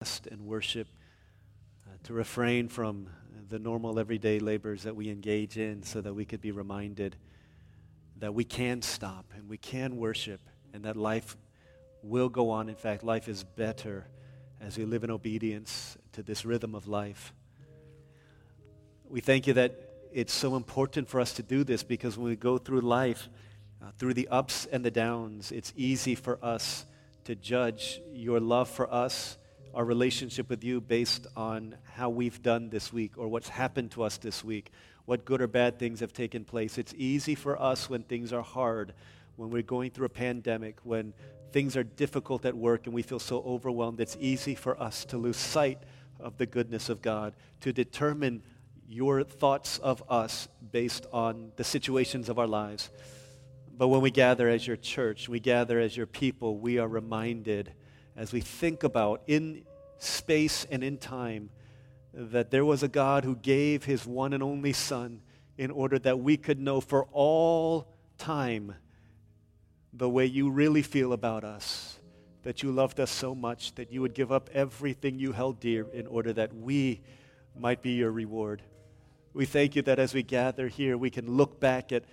and worship, uh, to refrain from the normal everyday labors that we engage in so that we could be reminded that we can stop and we can worship and that life will go on. In fact, life is better as we live in obedience to this rhythm of life. We thank you that it's so important for us to do this because when we go through life, uh, through the ups and the downs, it's easy for us to judge your love for us, our relationship with you, based on how we've done this week or what's happened to us this week, what good or bad things have taken place. It's easy for us when things are hard, when we're going through a pandemic, when things are difficult at work and we feel so overwhelmed. It's easy for us to lose sight of the goodness of God, to determine your thoughts of us based on the situations of our lives. But when we gather as your church, we gather as your people, we are reminded as we think about in space and in time that there was a God who gave his one and only Son in order that we could know for all time the way you really feel about us. That you loved us so much that you would give up everything you held dear in order that we might be your reward. We thank you that as we gather here, we can look back at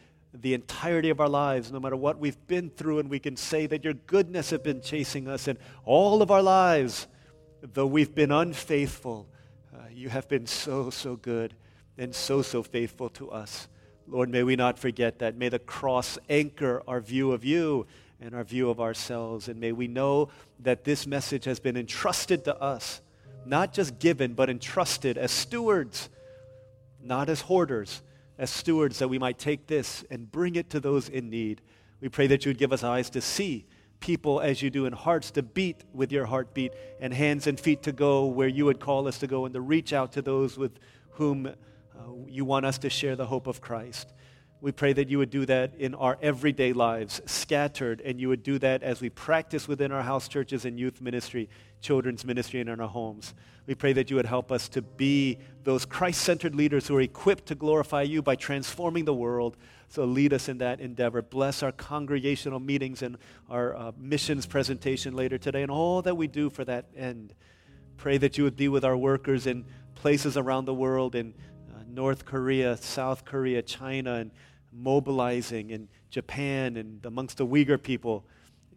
the entirety of our lives, no matter what we've been through, and we can say that your goodness has been chasing us in all of our lives. Though we've been unfaithful, uh, you have been so, so good and so, so faithful to us. Lord, may we not forget that. May the cross anchor our view of you and our view of ourselves. And may we know that this message has been entrusted to us, not just given, but entrusted as stewards not as hoarders, as stewards, that we might take this and bring it to those in need. We pray that you would give us eyes to see people as you do and hearts to beat with your heartbeat and hands and feet to go where you would call us to go and to reach out to those with whom uh, you want us to share the hope of Christ. We pray that you would do that in our everyday lives, scattered, and you would do that as we practice within our house churches and youth ministry, children's ministry, and in our homes. We pray that you would help us to be those Christ centered leaders who are equipped to glorify you by transforming the world. So lead us in that endeavor. Bless our congregational meetings and our uh, missions presentation later today and all that we do for that end. Pray that you would be with our workers in places around the world in uh, North Korea, South Korea, China, and mobilizing in Japan and amongst the Uyghur people,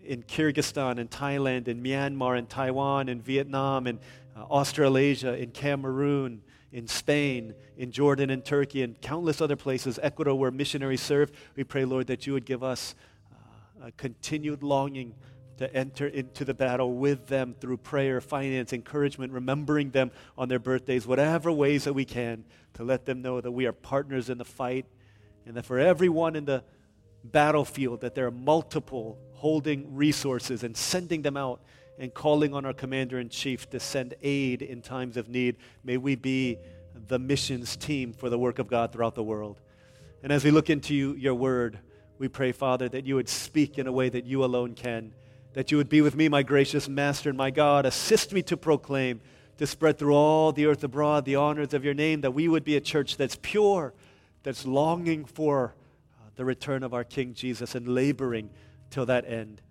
in Kyrgyzstan and Thailand and Myanmar and Taiwan and Vietnam and uh, Australasia, in Cameroon, in Spain, in Jordan and Turkey, and countless other places, Ecuador, where missionaries serve. We pray, Lord, that you would give us uh, a continued longing to enter into the battle with them through prayer, finance, encouragement, remembering them on their birthdays, whatever ways that we can, to let them know that we are partners in the fight and that for everyone in the battlefield that there are multiple holding resources and sending them out and calling on our commander in chief to send aid in times of need. May we be the missions team for the work of god throughout the world. And as we look into you, your word we pray father that you would speak in a way that you alone can that you would be with me my gracious master and my god. Assist me to proclaim to spread through all the earth abroad the honors of your name that we would be a church that's pure that's longing for uh, the return of our King Jesus and laboring till that end.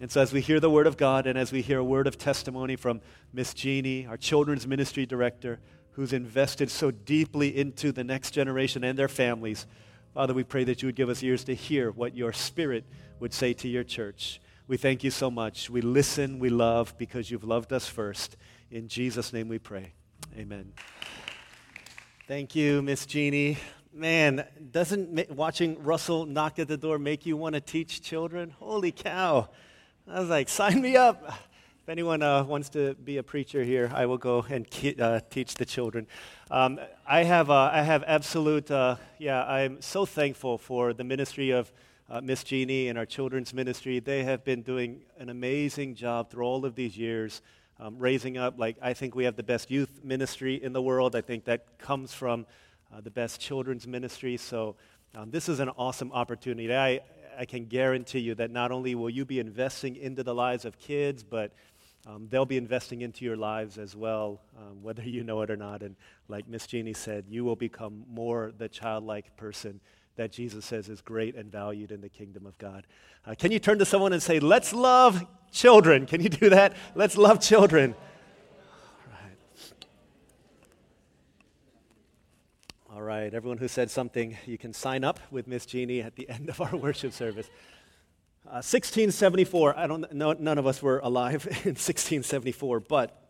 And so, as we hear the word of God and as we hear a word of testimony from Miss Jeannie, our children's ministry director, who's invested so deeply into the next generation and their families, Father, we pray that you would give us ears to hear what your spirit would say to your church. We thank you so much. We listen, we love because you've loved us first. In Jesus' name we pray. Amen. Thank you, Miss Jeannie. Man, doesn't watching Russell knock at the door make you want to teach children? Holy cow. I was like, sign me up. If anyone uh, wants to be a preacher here, I will go and uh, teach the children. Um, I, have, uh, I have absolute, uh, yeah, I'm so thankful for the ministry of uh, Miss Jeannie and our children's ministry. They have been doing an amazing job through all of these years. Um, raising up, like, I think we have the best youth ministry in the world. I think that comes from uh, the best children's ministry. So, um, this is an awesome opportunity. I, I can guarantee you that not only will you be investing into the lives of kids, but um, they'll be investing into your lives as well, um, whether you know it or not. And like Miss Jeannie said, you will become more the childlike person that Jesus says is great and valued in the kingdom of God. Uh, can you turn to someone and say, Let's love children? Can you do that? Let's love children. Right, everyone who said something, you can sign up with Miss Jeannie at the end of our worship service. Uh, 1674, I don't know, none of us were alive in 1674, but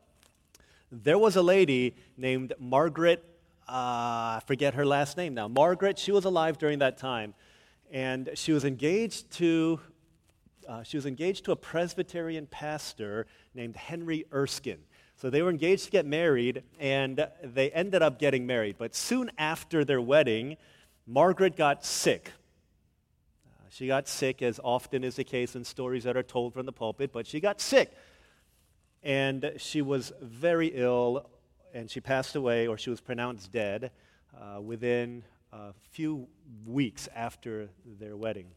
there was a lady named Margaret, uh, I forget her last name now. Margaret, she was alive during that time, and she was engaged to, uh, she was engaged to a Presbyterian pastor named Henry Erskine. So they were engaged to get married, and they ended up getting married. But soon after their wedding, Margaret got sick. Uh, she got sick, as often is the case in stories that are told from the pulpit, but she got sick. And she was very ill, and she passed away, or she was pronounced dead, uh, within a few weeks after their wedding.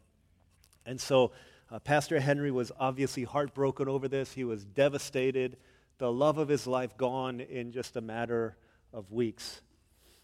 And so uh, Pastor Henry was obviously heartbroken over this. He was devastated the love of his life gone in just a matter of weeks.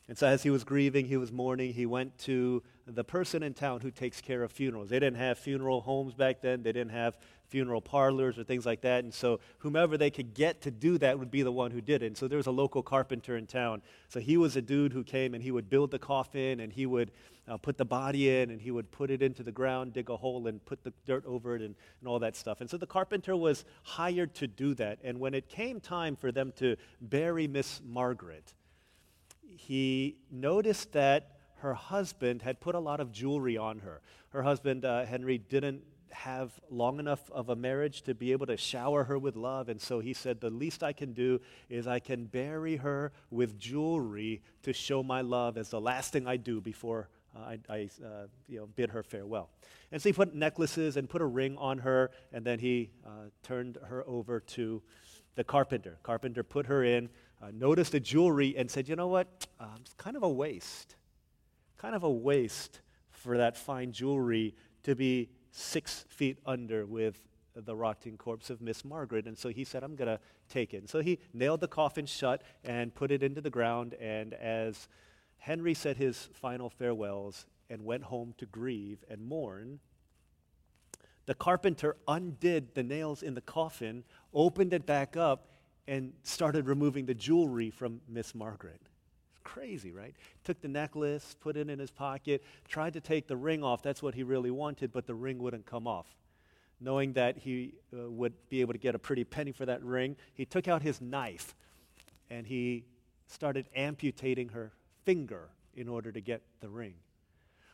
And so, as he was grieving, he was mourning, he went to the person in town who takes care of funerals. They didn't have funeral homes back then, they didn't have funeral parlors or things like that. And so, whomever they could get to do that would be the one who did it. And so, there was a local carpenter in town. So, he was a dude who came and he would build the coffin and he would uh, put the body in and he would put it into the ground, dig a hole, and put the dirt over it and, and all that stuff. And so, the carpenter was hired to do that. And when it came time for them to bury Miss Margaret, he noticed that her husband had put a lot of jewelry on her. Her husband, uh, Henry, didn't have long enough of a marriage to be able to shower her with love. And so he said, The least I can do is I can bury her with jewelry to show my love as the last thing I do before uh, I, I uh, you know, bid her farewell. And so he put necklaces and put a ring on her, and then he uh, turned her over to the carpenter. Carpenter put her in, uh, noticed the jewelry, and said, You know what? Um, it's kind of a waste. Kind of a waste for that fine jewelry to be six feet under with the rotting corpse of Miss Margaret. And so he said, I'm going to take it. And so he nailed the coffin shut and put it into the ground. And as Henry said his final farewells and went home to grieve and mourn, the carpenter undid the nails in the coffin, opened it back up, and started removing the jewelry from Miss Margaret crazy, right? Took the necklace, put it in his pocket, tried to take the ring off. That's what he really wanted, but the ring wouldn't come off. Knowing that he uh, would be able to get a pretty penny for that ring, he took out his knife and he started amputating her finger in order to get the ring.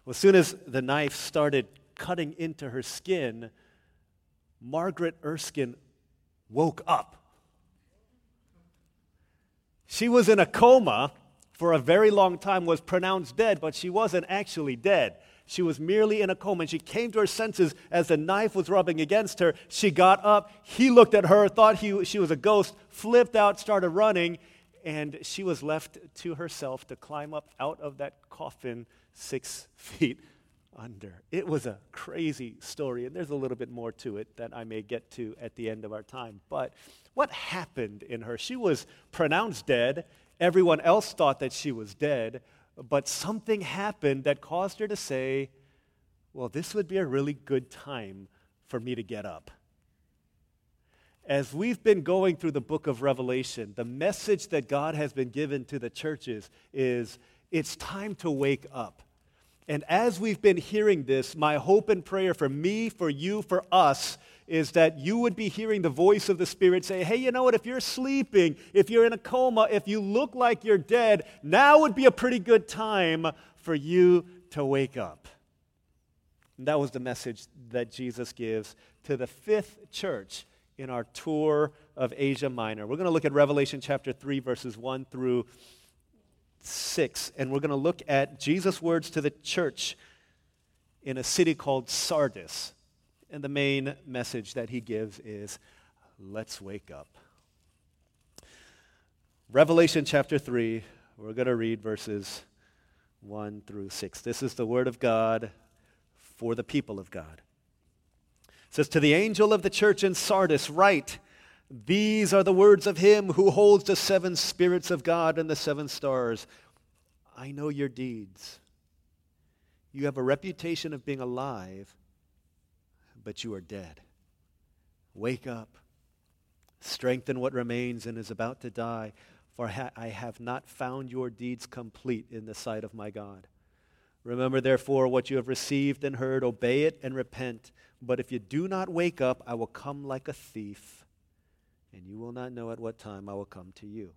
Well, as soon as the knife started cutting into her skin, Margaret Erskine woke up. She was in a coma for a very long time was pronounced dead, but she wasn't actually dead. She was merely in a coma, and she came to her senses as the knife was rubbing against her. She got up. He looked at her, thought he, she was a ghost, flipped out, started running, and she was left to herself to climb up out of that coffin six feet under. It was a crazy story, and there's a little bit more to it that I may get to at the end of our time. But what happened in her? She was pronounced dead, Everyone else thought that she was dead, but something happened that caused her to say, Well, this would be a really good time for me to get up. As we've been going through the book of Revelation, the message that God has been given to the churches is it's time to wake up. And as we've been hearing this, my hope and prayer for me, for you, for us is that you would be hearing the voice of the Spirit say, hey, you know what? If you're sleeping, if you're in a coma, if you look like you're dead, now would be a pretty good time for you to wake up. And that was the message that Jesus gives to the fifth church in our tour of Asia Minor. We're going to look at Revelation chapter 3, verses 1 through 6, and we're going to look at Jesus' words to the church in a city called Sardis. And the main message that he gives is let's wake up. Revelation chapter 3, we're going to read verses 1 through 6. This is the word of God for the people of God. It says, To the angel of the church in Sardis, write, These are the words of him who holds the seven spirits of God and the seven stars. I know your deeds. You have a reputation of being alive but you are dead. Wake up. Strengthen what remains and is about to die, for I have not found your deeds complete in the sight of my God. Remember, therefore, what you have received and heard, obey it and repent. But if you do not wake up, I will come like a thief, and you will not know at what time I will come to you.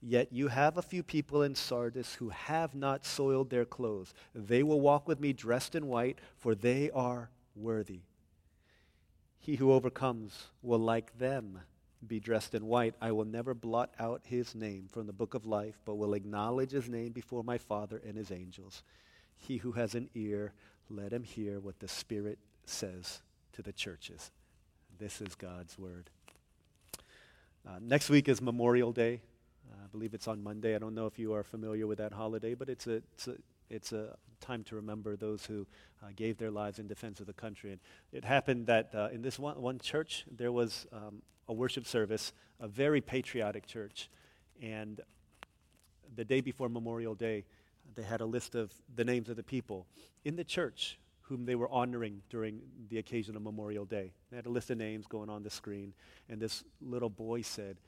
Yet you have a few people in Sardis who have not soiled their clothes. They will walk with me dressed in white, for they are worthy. He who overcomes will, like them, be dressed in white. I will never blot out his name from the book of life, but will acknowledge his name before my Father and his angels. He who has an ear, let him hear what the Spirit says to the churches. This is God's word. Uh, next week is Memorial Day. I believe it's on Monday. I don't know if you are familiar with that holiday, but it's a, it's a, it's a time to remember those who uh, gave their lives in defense of the country. And it happened that uh, in this one, one church, there was um, a worship service, a very patriotic church. And the day before Memorial Day, they had a list of the names of the people in the church whom they were honoring during the occasion of Memorial Day. They had a list of names going on the screen, and this little boy said,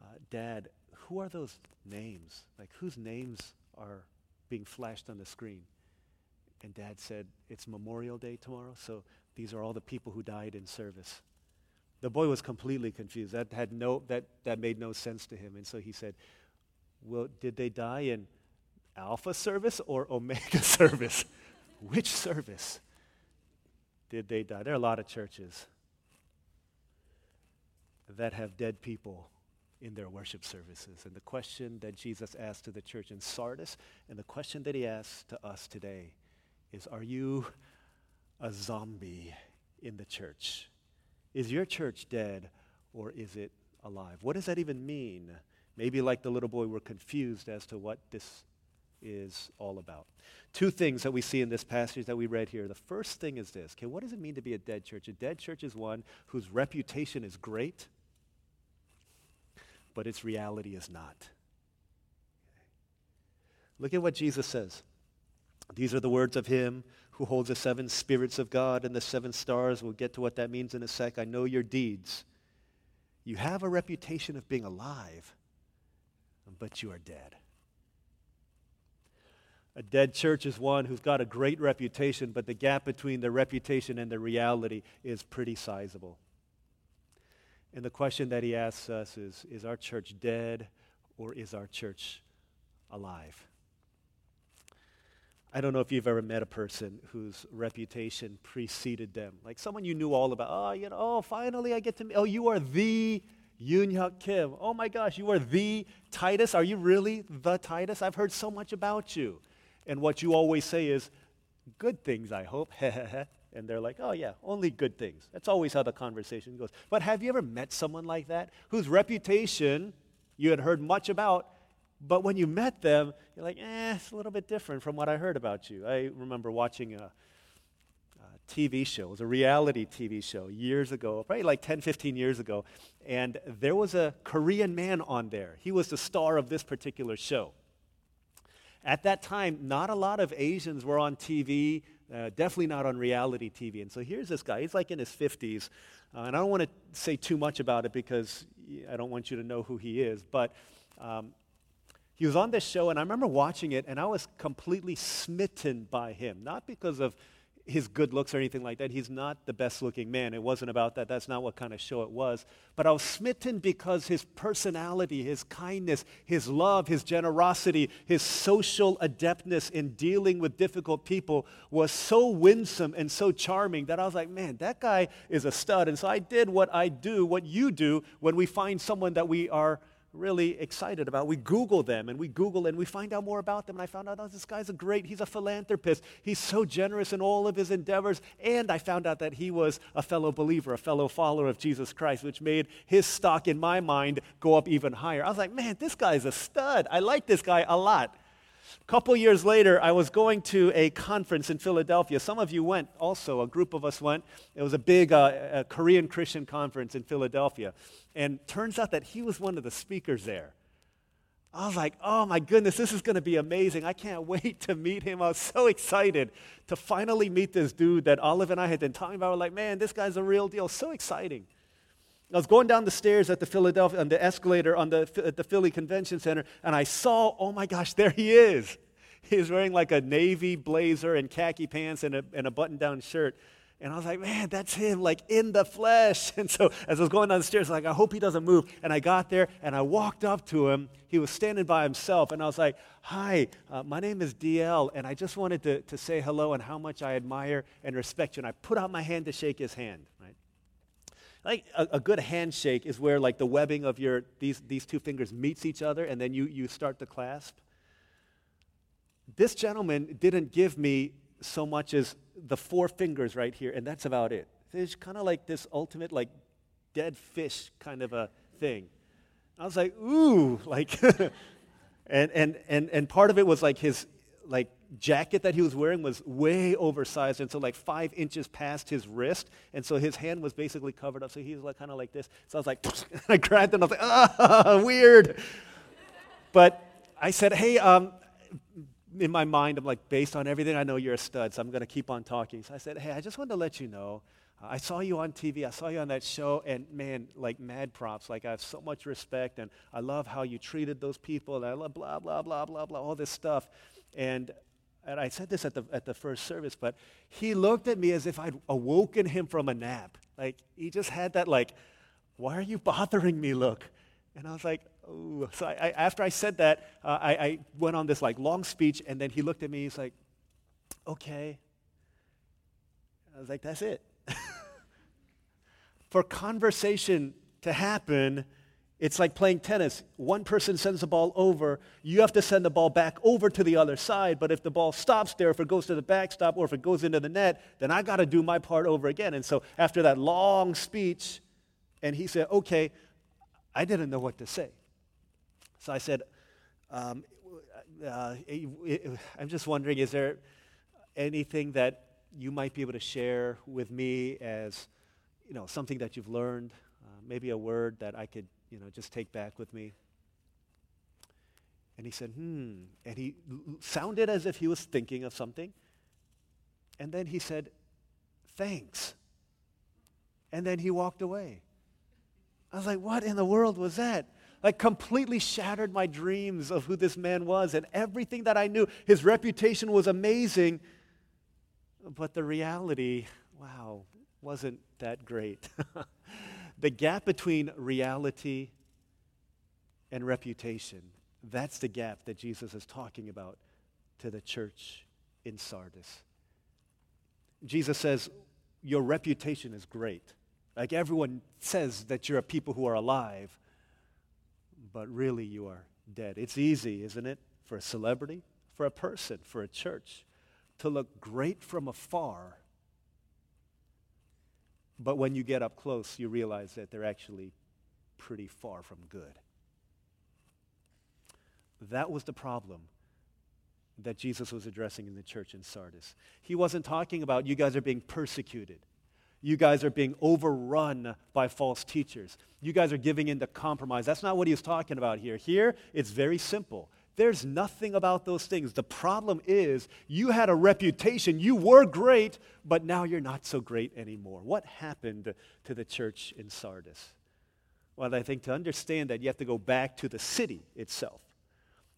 uh, Dad, who are those names? Like, whose names are being flashed on the screen? And dad said, It's Memorial Day tomorrow, so these are all the people who died in service. The boy was completely confused. That, had no, that, that made no sense to him. And so he said, Well, did they die in Alpha service or Omega service? Which service did they die? There are a lot of churches that have dead people in their worship services. And the question that Jesus asked to the church in Sardis and the question that he asks to us today is Are you a zombie in the church? Is your church dead or is it alive? What does that even mean? Maybe, like the little boy, we're confused as to what this is all about. Two things that we see in this passage that we read here. The first thing is this okay, what does it mean to be a dead church? A dead church is one whose reputation is great but its reality is not. Look at what Jesus says. These are the words of him who holds the seven spirits of God and the seven stars. We'll get to what that means in a sec. I know your deeds. You have a reputation of being alive, but you are dead. A dead church is one who's got a great reputation, but the gap between the reputation and the reality is pretty sizable. And the question that he asks us is Is our church dead or is our church alive? I don't know if you've ever met a person whose reputation preceded them. Like someone you knew all about. Oh, you know, oh, finally I get to meet. Oh, you are the Yoon Hyuk Kim. Oh my gosh, you are the Titus. Are you really the Titus? I've heard so much about you. And what you always say is, good things, I hope. And they're like, oh, yeah, only good things. That's always how the conversation goes. But have you ever met someone like that whose reputation you had heard much about, but when you met them, you're like, eh, it's a little bit different from what I heard about you. I remember watching a, a TV show, it was a reality TV show years ago, probably like 10, 15 years ago, and there was a Korean man on there. He was the star of this particular show. At that time, not a lot of Asians were on TV uh, definitely not on reality TV. And so here's this guy. He's like in his 50s. Uh, and I don't want to say too much about it because I don't want you to know who he is. But um, he was on this show, and I remember watching it, and I was completely smitten by him. Not because of his good looks or anything like that. He's not the best looking man. It wasn't about that. That's not what kind of show it was. But I was smitten because his personality, his kindness, his love, his generosity, his social adeptness in dealing with difficult people was so winsome and so charming that I was like, man, that guy is a stud. And so I did what I do, what you do when we find someone that we are really excited about. We Google them and we Google and we find out more about them. And I found out, oh, this guy's a great, he's a philanthropist. He's so generous in all of his endeavors. And I found out that he was a fellow believer, a fellow follower of Jesus Christ, which made his stock in my mind go up even higher. I was like, man, this guy's a stud. I like this guy a lot. A couple years later, I was going to a conference in Philadelphia. Some of you went also, a group of us went. It was a big uh, a Korean Christian conference in Philadelphia. And turns out that he was one of the speakers there. I was like, oh my goodness, this is going to be amazing. I can't wait to meet him. I was so excited to finally meet this dude that Olive and I had been talking about. We're like, man, this guy's a real deal. So exciting. I was going down the stairs at the Philadelphia, on the escalator on the, at the Philly Convention Center, and I saw, oh my gosh, there he is. He's wearing like a navy blazer and khaki pants and a, and a button down shirt. And I was like, man, that's him, like in the flesh. And so as I was going down the stairs, I like, I hope he doesn't move. And I got there and I walked up to him. He was standing by himself. And I was like, hi, uh, my name is DL. And I just wanted to, to say hello and how much I admire and respect you. And I put out my hand to shake his hand? Like a, a good handshake is where like the webbing of your, these, these two fingers meets each other and then you, you start to clasp. This gentleman didn't give me so much as the four fingers right here, and that's about it. It's kind of like this ultimate, like, dead fish kind of a thing. I was like, ooh, like, and, and, and, and part of it was like his, like, jacket that he was wearing was way oversized, and so like five inches past his wrist, and so his hand was basically covered up, so he was like kind of like this. So I was like, I grabbed him, I was like, ah, weird. But I said, hey, um, in my mind, I'm like, based on everything I know, you're a stud, so I'm going to keep on talking. So I said, hey, I just wanted to let you know. I saw you on TV. I saw you on that show, and man, like mad props. Like I have so much respect, and I love how you treated those people. And I love blah blah blah blah blah all this stuff. And and I said this at the at the first service, but he looked at me as if I'd awoken him from a nap. Like he just had that like, why are you bothering me? Look, and I was like, Ooh. So I, I, after I said that, uh, I, I went on this like long speech, and then he looked at me. He's like, "Okay." I was like, "That's it." For conversation to happen, it's like playing tennis. One person sends the ball over, you have to send the ball back over to the other side. But if the ball stops there, if it goes to the backstop, or if it goes into the net, then I got to do my part over again. And so after that long speech, and he said, Okay, I didn't know what to say. So I said, um, uh, I'm just wondering, is there anything that you might be able to share with me as, you know, something that you've learned, uh, maybe a word that I could, you know, just take back with me? And he said, hmm. And he sounded as if he was thinking of something. And then he said, thanks. And then he walked away. I was like, what in the world was that? like completely shattered my dreams of who this man was and everything that I knew. His reputation was amazing, but the reality, wow, wasn't that great. the gap between reality and reputation, that's the gap that Jesus is talking about to the church in Sardis. Jesus says, Your reputation is great. Like everyone says that you're a people who are alive but really you are dead. It's easy, isn't it, for a celebrity, for a person, for a church to look great from afar. But when you get up close, you realize that they're actually pretty far from good. That was the problem that Jesus was addressing in the church in Sardis. He wasn't talking about you guys are being persecuted. You guys are being overrun by false teachers. You guys are giving in to compromise. That's not what he was talking about here. Here, it's very simple. There's nothing about those things. The problem is you had a reputation. You were great, but now you're not so great anymore. What happened to the church in Sardis? Well, I think to understand that, you have to go back to the city itself.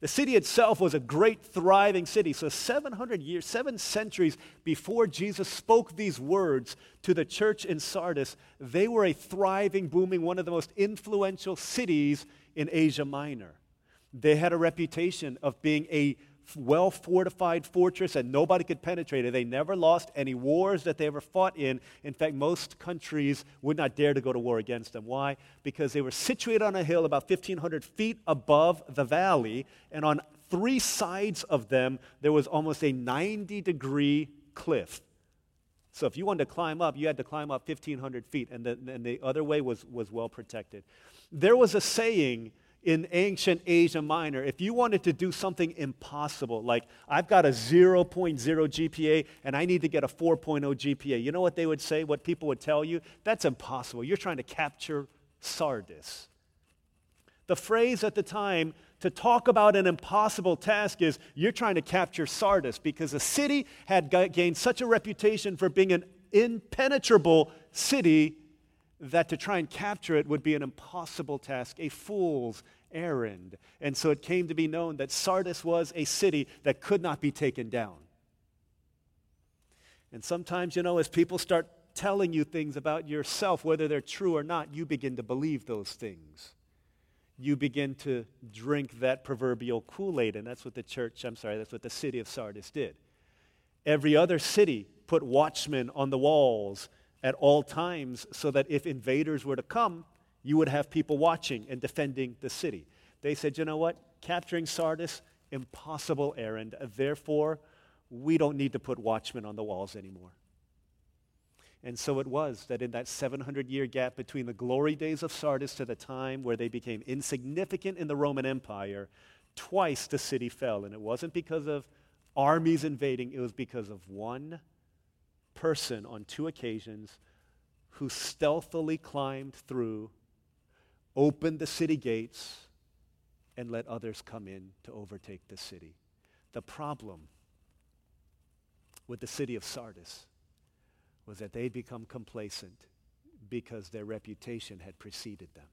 The city itself was a great, thriving city. So, 700 years, seven centuries before Jesus spoke these words to the church in Sardis, they were a thriving, booming, one of the most influential cities in Asia Minor. They had a reputation of being a well fortified fortress and nobody could penetrate it. They never lost any wars that they ever fought in. In fact, most countries would not dare to go to war against them. Why? Because they were situated on a hill about 1,500 feet above the valley, and on three sides of them, there was almost a 90 degree cliff. So if you wanted to climb up, you had to climb up 1,500 feet, and the, and the other way was, was well protected. There was a saying in ancient Asia Minor, if you wanted to do something impossible, like I've got a 0.0 GPA and I need to get a 4.0 GPA, you know what they would say? What people would tell you? That's impossible. You're trying to capture Sardis. The phrase at the time to talk about an impossible task is you're trying to capture Sardis because the city had gained such a reputation for being an impenetrable city that to try and capture it would be an impossible task, a fool's errand. And so it came to be known that Sardis was a city that could not be taken down. And sometimes, you know, as people start telling you things about yourself, whether they're true or not, you begin to believe those things. You begin to drink that proverbial Kool Aid, and that's what the church, I'm sorry, that's what the city of Sardis did. Every other city put watchmen on the walls at all times so that if invaders were to come, you would have people watching and defending the city. They said, you know what? Capturing Sardis, impossible errand. Therefore, we don't need to put watchmen on the walls anymore. And so it was that in that 700 year gap between the glory days of Sardis to the time where they became insignificant in the Roman Empire, twice the city fell. And it wasn't because of armies invading, it was because of one person on two occasions who stealthily climbed through, opened the city gates, and let others come in to overtake the city. The problem with the city of Sardis was that they'd become complacent because their reputation had preceded them.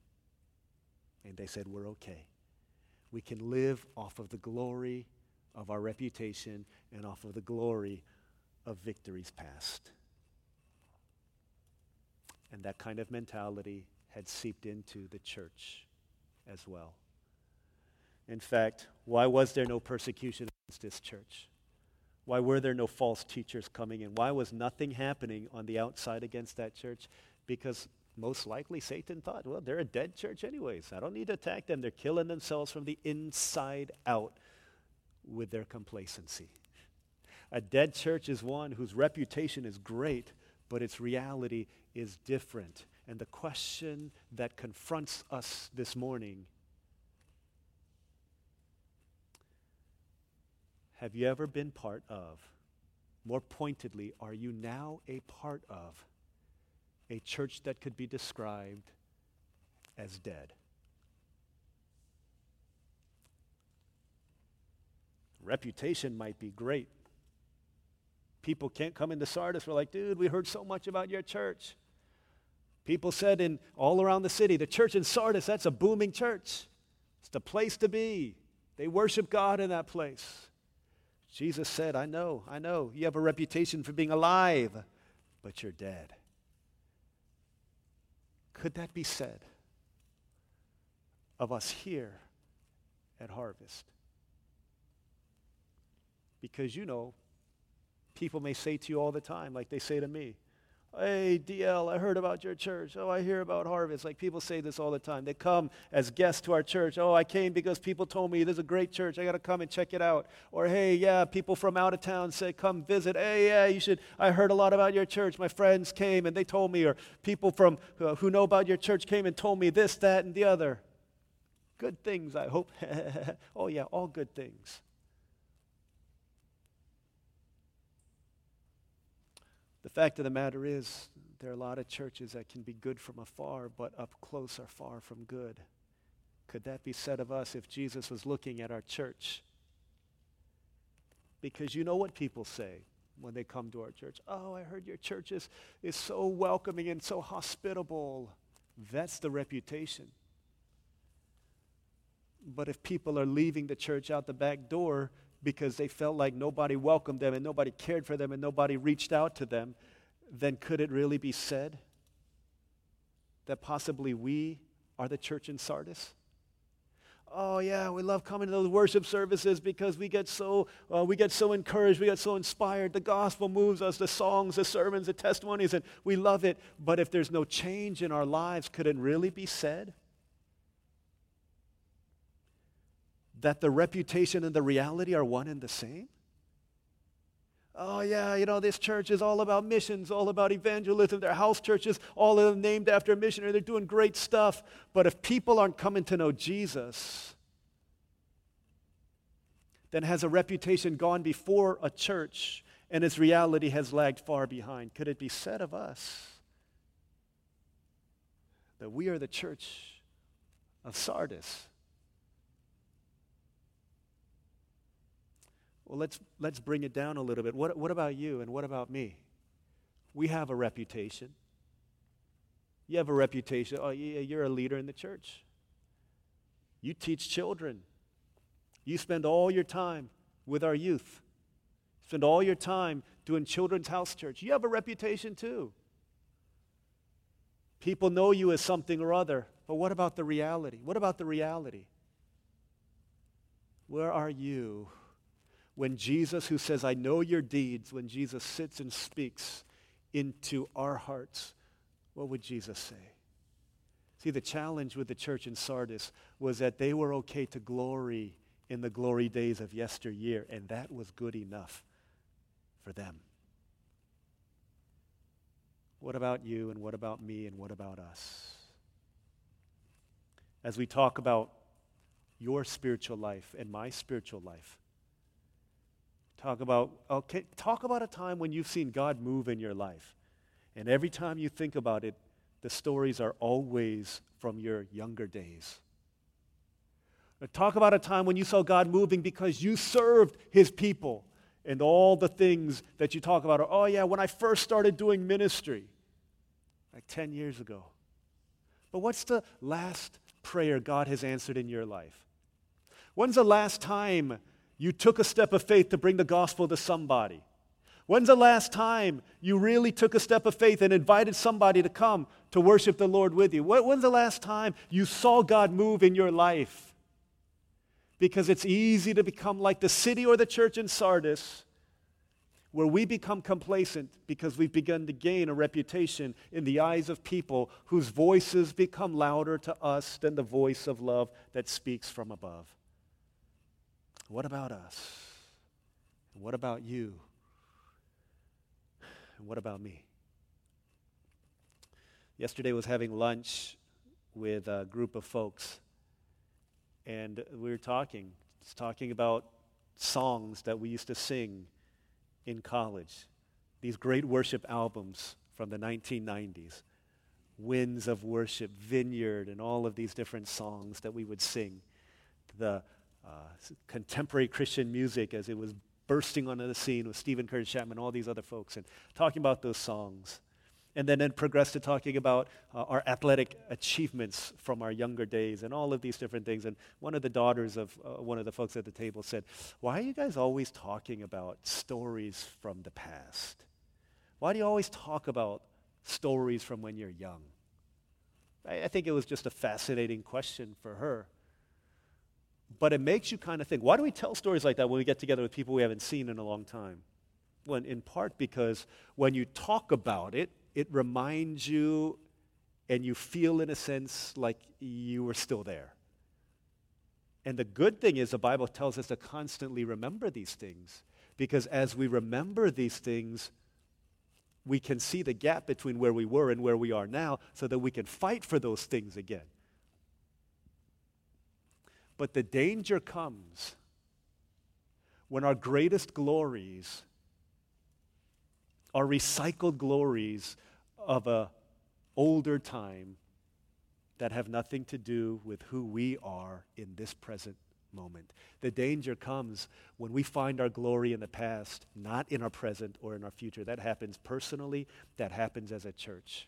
And they said, We're okay. We can live off of the glory of our reputation and off of the glory of victories past. And that kind of mentality had seeped into the church as well. In fact, why was there no persecution against this church? Why were there no false teachers coming in? Why was nothing happening on the outside against that church? Because most likely Satan thought, well, they're a dead church, anyways. I don't need to attack them. They're killing themselves from the inside out with their complacency. A dead church is one whose reputation is great, but its reality is different. And the question that confronts us this morning have you ever been part of? More pointedly, are you now a part of a church that could be described as dead? Reputation might be great, people can't come into Sardis. We're like, dude, we heard so much about your church. People said in all around the city, the church in Sardis, that's a booming church. It's the place to be. They worship God in that place. Jesus said, I know, I know. You have a reputation for being alive, but you're dead. Could that be said of us here at Harvest? Because you know, people may say to you all the time, like they say to me, Hey, DL, I heard about your church. Oh, I hear about Harvest. Like people say this all the time. They come as guests to our church. Oh, I came because people told me there's a great church. I got to come and check it out. Or, hey, yeah, people from out of town say, come visit. Hey, yeah, you should. I heard a lot about your church. My friends came and they told me. Or people from uh, who know about your church came and told me this, that, and the other. Good things, I hope. oh, yeah, all good things. Fact of the matter is, there are a lot of churches that can be good from afar, but up close are far from good. Could that be said of us if Jesus was looking at our church? Because you know what people say when they come to our church. Oh, I heard your church is, is so welcoming and so hospitable. That's the reputation. But if people are leaving the church out the back door because they felt like nobody welcomed them and nobody cared for them and nobody reached out to them, then could it really be said that possibly we are the church in Sardis? Oh yeah, we love coming to those worship services because we get so uh, we get so encouraged, we get so inspired. The gospel moves us, the songs, the sermons, the testimonies, and we love it. But if there's no change in our lives, could it really be said that the reputation and the reality are one and the same? Oh, yeah, you know, this church is all about missions, all about evangelism. Their house churches, all of them named after a missionary. They're doing great stuff. But if people aren't coming to know Jesus, then has a reputation gone before a church and its reality has lagged far behind? Could it be said of us that we are the church of Sardis? Well, let's, let's bring it down a little bit. What, what about you and what about me? We have a reputation. You have a reputation. Oh, yeah, you're a leader in the church. You teach children. You spend all your time with our youth. Spend all your time doing children's house church. You have a reputation too. People know you as something or other, but what about the reality? What about the reality? Where are you when Jesus, who says, I know your deeds, when Jesus sits and speaks into our hearts, what would Jesus say? See, the challenge with the church in Sardis was that they were okay to glory in the glory days of yesteryear, and that was good enough for them. What about you, and what about me, and what about us? As we talk about your spiritual life and my spiritual life, Talk about, okay, talk about a time when you've seen God move in your life. And every time you think about it, the stories are always from your younger days. Talk about a time when you saw God moving because you served his people. And all the things that you talk about are, oh, yeah, when I first started doing ministry, like 10 years ago. But what's the last prayer God has answered in your life? When's the last time you took a step of faith to bring the gospel to somebody? When's the last time you really took a step of faith and invited somebody to come to worship the Lord with you? When's the last time you saw God move in your life? Because it's easy to become like the city or the church in Sardis, where we become complacent because we've begun to gain a reputation in the eyes of people whose voices become louder to us than the voice of love that speaks from above. What about us? What about you? And what about me? Yesterday was having lunch with a group of folks, and we were talking, just talking about songs that we used to sing in college. These great worship albums from the 1990s. Winds of Worship, Vineyard, and all of these different songs that we would sing. The uh, contemporary Christian music as it was bursting onto the scene with Steven Curtis Chapman, and all these other folks, and talking about those songs. And then then progressed to talking about uh, our athletic achievements from our younger days and all of these different things. And one of the daughters of uh, one of the folks at the table said, Why are you guys always talking about stories from the past? Why do you always talk about stories from when you're young? I, I think it was just a fascinating question for her. But it makes you kind of think why do we tell stories like that when we get together with people we haven't seen in a long time? Well, in part because when you talk about it, it reminds you and you feel, in a sense, like you were still there. And the good thing is, the Bible tells us to constantly remember these things because as we remember these things, we can see the gap between where we were and where we are now so that we can fight for those things again. But the danger comes when our greatest glories are recycled glories of a older time that have nothing to do with who we are in this present moment. The danger comes when we find our glory in the past, not in our present or in our future. That happens personally, that happens as a church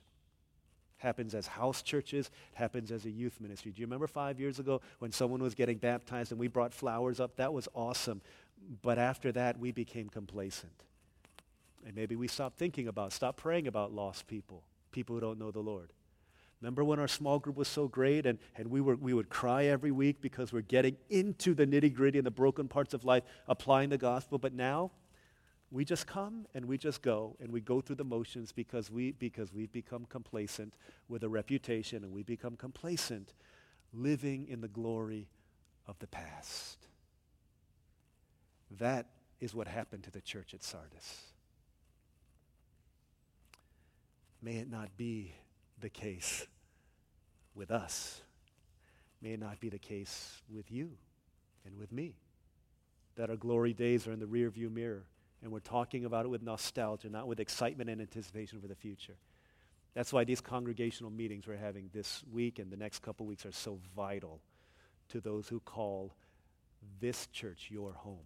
happens as house churches, it happens as a youth ministry. Do you remember five years ago when someone was getting baptized and we brought flowers up? That was awesome. But after that, we became complacent. And maybe we stopped thinking about, stopped praying about lost people, people who don't know the Lord. Remember when our small group was so great and, and we, were, we would cry every week because we're getting into the nitty gritty and the broken parts of life, applying the gospel. But now, we just come and we just go and we go through the motions because, we, because we've become complacent with a reputation and we become complacent living in the glory of the past. That is what happened to the church at Sardis. May it not be the case with us. May it not be the case with you and with me. That our glory days are in the rearview mirror and we're talking about it with nostalgia, not with excitement and anticipation for the future. That's why these congregational meetings we're having this week and the next couple weeks are so vital to those who call this church your home.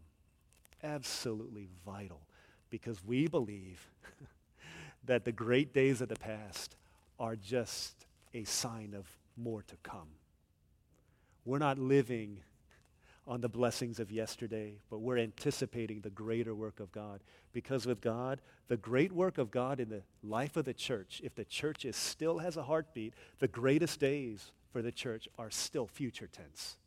Absolutely vital because we believe that the great days of the past are just a sign of more to come. We're not living on the blessings of yesterday, but we're anticipating the greater work of God. Because with God, the great work of God in the life of the church, if the church is still has a heartbeat, the greatest days for the church are still future tense.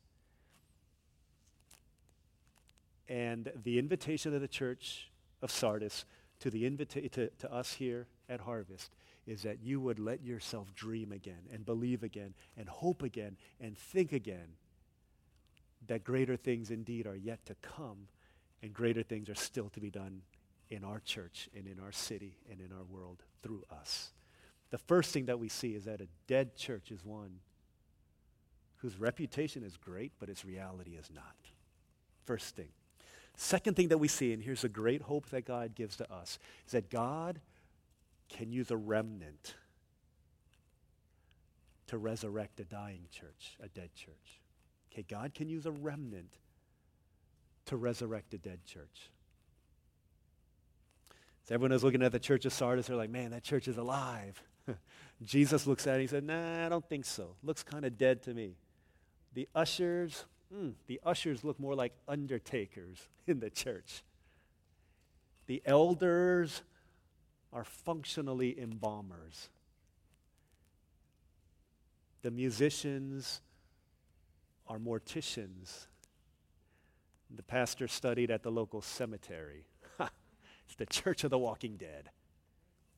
And the invitation of the church of Sardis to, the invita- to, to us here at Harvest is that you would let yourself dream again and believe again and hope again and think again that greater things indeed are yet to come and greater things are still to be done in our church and in our city and in our world through us. The first thing that we see is that a dead church is one whose reputation is great, but its reality is not. First thing. Second thing that we see, and here's a great hope that God gives to us, is that God can use a remnant to resurrect a dying church, a dead church. Okay, God can use a remnant to resurrect a dead church. So everyone is looking at the church of Sardis, they're like, man, that church is alive. Jesus looks at it and he said, nah, I don't think so. Looks kind of dead to me. The ushers, mm, the ushers look more like undertakers in the church. The elders are functionally embalmers. The musicians are morticians. The pastor studied at the local cemetery. it's the church of the walking dead.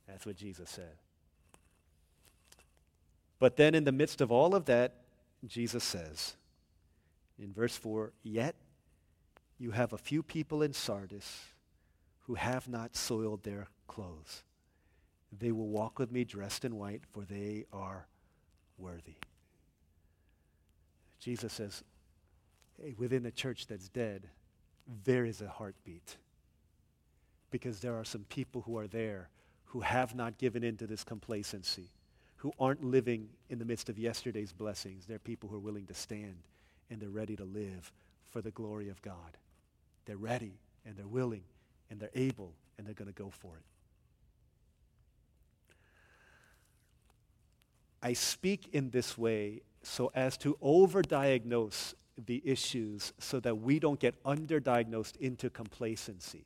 That's what Jesus said. But then, in the midst of all of that, Jesus says in verse 4 Yet you have a few people in Sardis who have not soiled their clothes. They will walk with me dressed in white, for they are worthy. Jesus says, hey, within a church that's dead, there is a heartbeat. Because there are some people who are there who have not given in to this complacency, who aren't living in the midst of yesterday's blessings. They're people who are willing to stand and they're ready to live for the glory of God. They're ready and they're willing and they're able and they're going to go for it. I speak in this way so as to overdiagnose the issues so that we don't get underdiagnosed into complacency.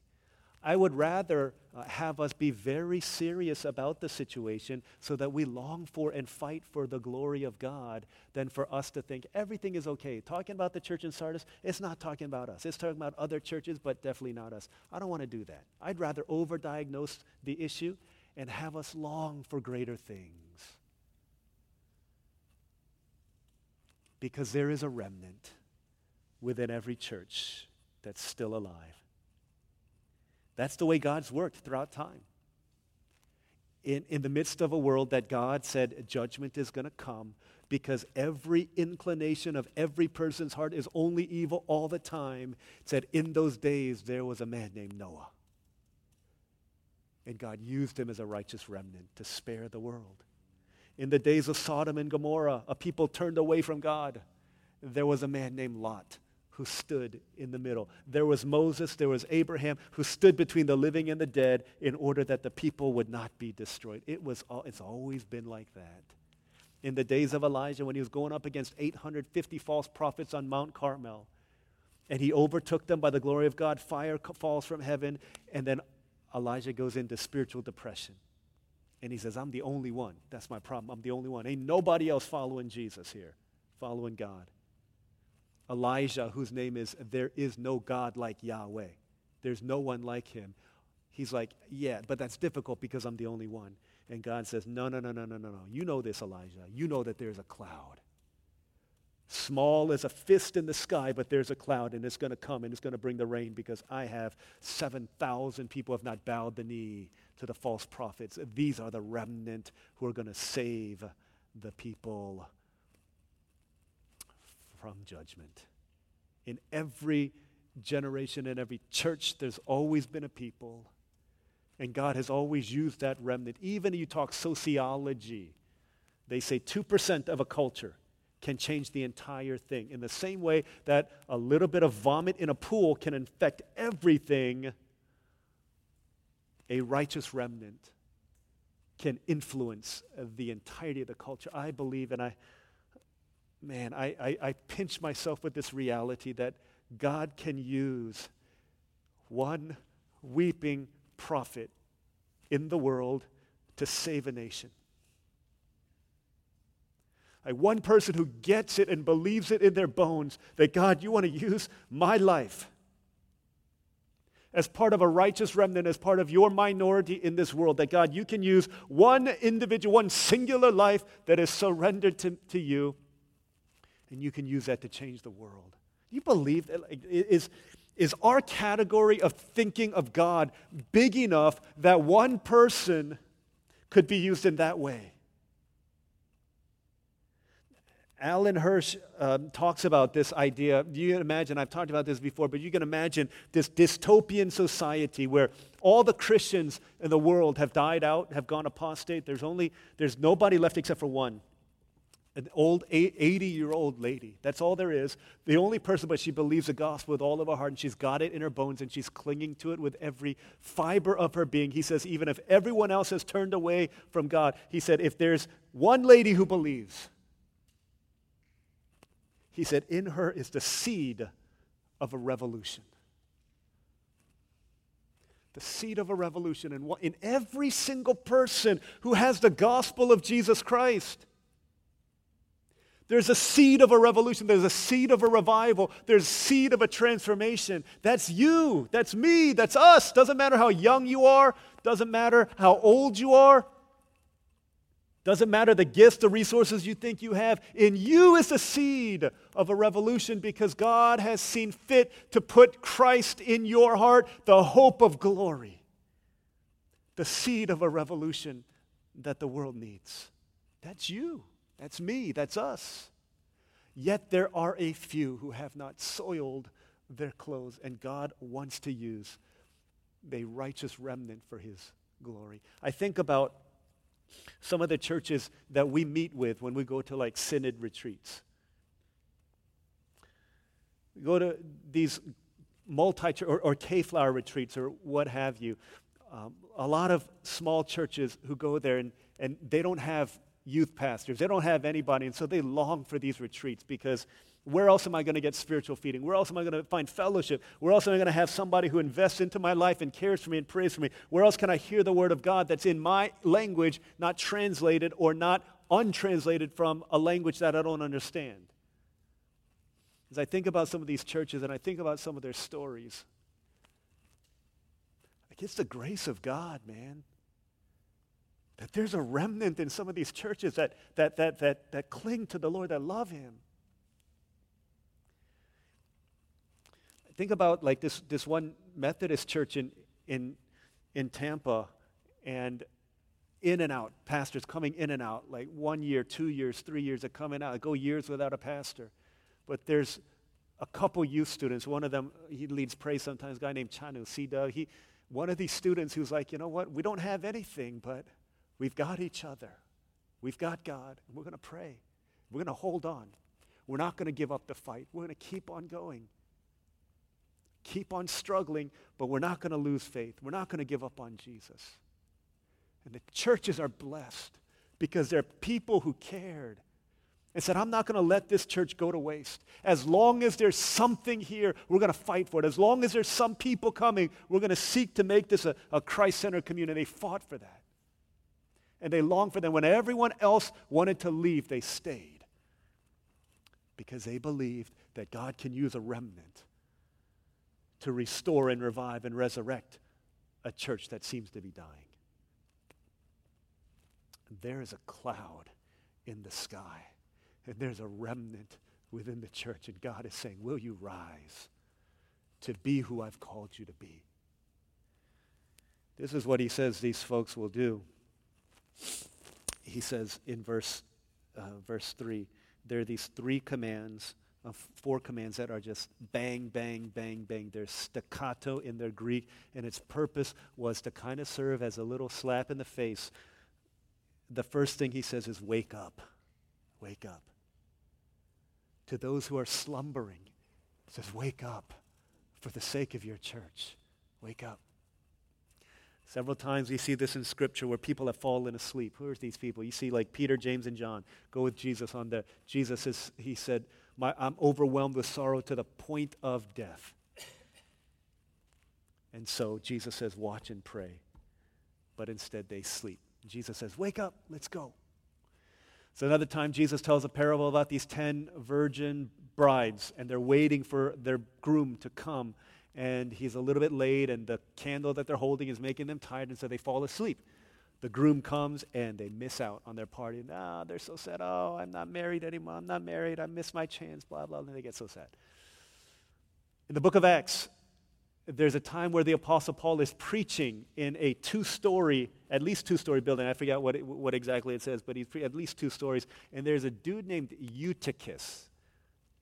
I would rather uh, have us be very serious about the situation so that we long for and fight for the glory of God than for us to think everything is okay. Talking about the church in Sardis, it's not talking about us. It's talking about other churches, but definitely not us. I don't want to do that. I'd rather overdiagnose the issue and have us long for greater things. Because there is a remnant within every church that's still alive. That's the way God's worked throughout time. In, in the midst of a world that God said judgment is going to come because every inclination of every person's heart is only evil all the time, said in those days there was a man named Noah. And God used him as a righteous remnant to spare the world. In the days of Sodom and Gomorrah, a people turned away from God. There was a man named Lot who stood in the middle. There was Moses, there was Abraham who stood between the living and the dead in order that the people would not be destroyed. It was it's always been like that. In the days of Elijah when he was going up against 850 false prophets on Mount Carmel and he overtook them by the glory of God, fire falls from heaven and then Elijah goes into spiritual depression. And he says, I'm the only one. That's my problem. I'm the only one. Ain't nobody else following Jesus here, following God. Elijah, whose name is There is no God like Yahweh. There's no one like him. He's like, Yeah, but that's difficult because I'm the only one. And God says, No, no, no, no, no, no, no. You know this, Elijah. You know that there's a cloud. Small as a fist in the sky, but there's a cloud and it's going to come and it's going to bring the rain because I have 7,000 people have not bowed the knee to the false prophets. These are the remnant who are going to save the people from judgment. In every generation, in every church, there's always been a people. And God has always used that remnant. Even you talk sociology, they say 2% of a culture can change the entire thing. In the same way that a little bit of vomit in a pool can infect everything, a righteous remnant can influence the entirety of the culture. I believe, and I, man, I, I, I pinch myself with this reality that God can use one weeping prophet in the world to save a nation. Like one person who gets it and believes it in their bones that God, you want to use my life as part of a righteous remnant, as part of your minority in this world, that God, you can use one individual, one singular life that is surrendered to, to you, and you can use that to change the world. You believe that? Is, is our category of thinking of God big enough that one person could be used in that way? Alan Hirsch um, talks about this idea. You can imagine, I've talked about this before, but you can imagine this dystopian society where all the Christians in the world have died out, have gone apostate. There's only, there's nobody left except for one. An old 80 year old lady. That's all there is. The only person, but she believes the gospel with all of her heart, and she's got it in her bones, and she's clinging to it with every fiber of her being. He says, even if everyone else has turned away from God, he said, if there's one lady who believes, he said, In her is the seed of a revolution. The seed of a revolution in, in every single person who has the gospel of Jesus Christ. There's a seed of a revolution. There's a seed of a revival. There's seed of a transformation. That's you. That's me. That's us. Doesn't matter how young you are. Doesn't matter how old you are. Doesn't matter the gifts, the resources you think you have. In you is the seed of a revolution because God has seen fit to put Christ in your heart, the hope of glory. The seed of a revolution that the world needs. That's you. That's me. That's us. Yet there are a few who have not soiled their clothes, and God wants to use a righteous remnant for his glory. I think about some of the churches that we meet with when we go to like synod retreats. We go to these multi or, or K-flower retreats or what have you. Um, a lot of small churches who go there and, and they don't have youth pastors, they don't have anybody, and so they long for these retreats because where else am I going to get spiritual feeding? Where else am I going to find fellowship? Where else am I going to have somebody who invests into my life and cares for me and prays for me? Where else can I hear the word of God that's in my language, not translated or not untranslated from a language that I don't understand? As I think about some of these churches and I think about some of their stories, like it's the grace of God, man. That there's a remnant in some of these churches that, that, that, that, that cling to the Lord, that love Him. Think about like this, this one Methodist church in, in, in Tampa and in and out, pastors coming in and out, like one year, two years, three years, of coming out, go years without a pastor. But there's a couple youth students. One of them, he leads praise sometimes, guy named Chanu, C. He, one of these students who's like, you know what, we don't have anything, but we've got each other. We've got God, and we're going to pray. We're going to hold on. We're not going to give up the fight. We're going to keep on going keep on struggling, but we're not going to lose faith. We're not going to give up on Jesus. And the churches are blessed because there are people who cared and said, I'm not going to let this church go to waste. As long as there's something here, we're going to fight for it. As long as there's some people coming, we're going to seek to make this a, a Christ centered community. They fought for that. And they longed for them. When everyone else wanted to leave, they stayed because they believed that God can use a remnant to restore and revive and resurrect a church that seems to be dying. There is a cloud in the sky, and there's a remnant within the church, and God is saying, Will you rise to be who I've called you to be? This is what he says these folks will do. He says in verse, uh, verse 3 there are these three commands four commands that are just bang, bang, bang, bang. There's staccato in their Greek, and its purpose was to kind of serve as a little slap in the face. The first thing he says is, Wake up, wake up. To those who are slumbering, he says, Wake up for the sake of your church. Wake up. Several times we see this in Scripture where people have fallen asleep. Who are these people? You see, like Peter, James, and John go with Jesus on the. Jesus is, he said, I'm overwhelmed with sorrow to the point of death. And so Jesus says, Watch and pray. But instead they sleep. Jesus says, Wake up, let's go. So another time, Jesus tells a parable about these 10 virgin brides, and they're waiting for their groom to come and he's a little bit late, and the candle that they're holding is making them tired, and so they fall asleep. The groom comes and they miss out on their party. Ah, they're so sad. Oh, I'm not married anymore. I'm not married. I missed my chance. Blah blah. And they get so sad. In the book of Acts, there's a time where the apostle Paul is preaching in a two-story, at least two-story building. I forget what it, what exactly it says, but he's pre- at least two stories. And there's a dude named Eutychus,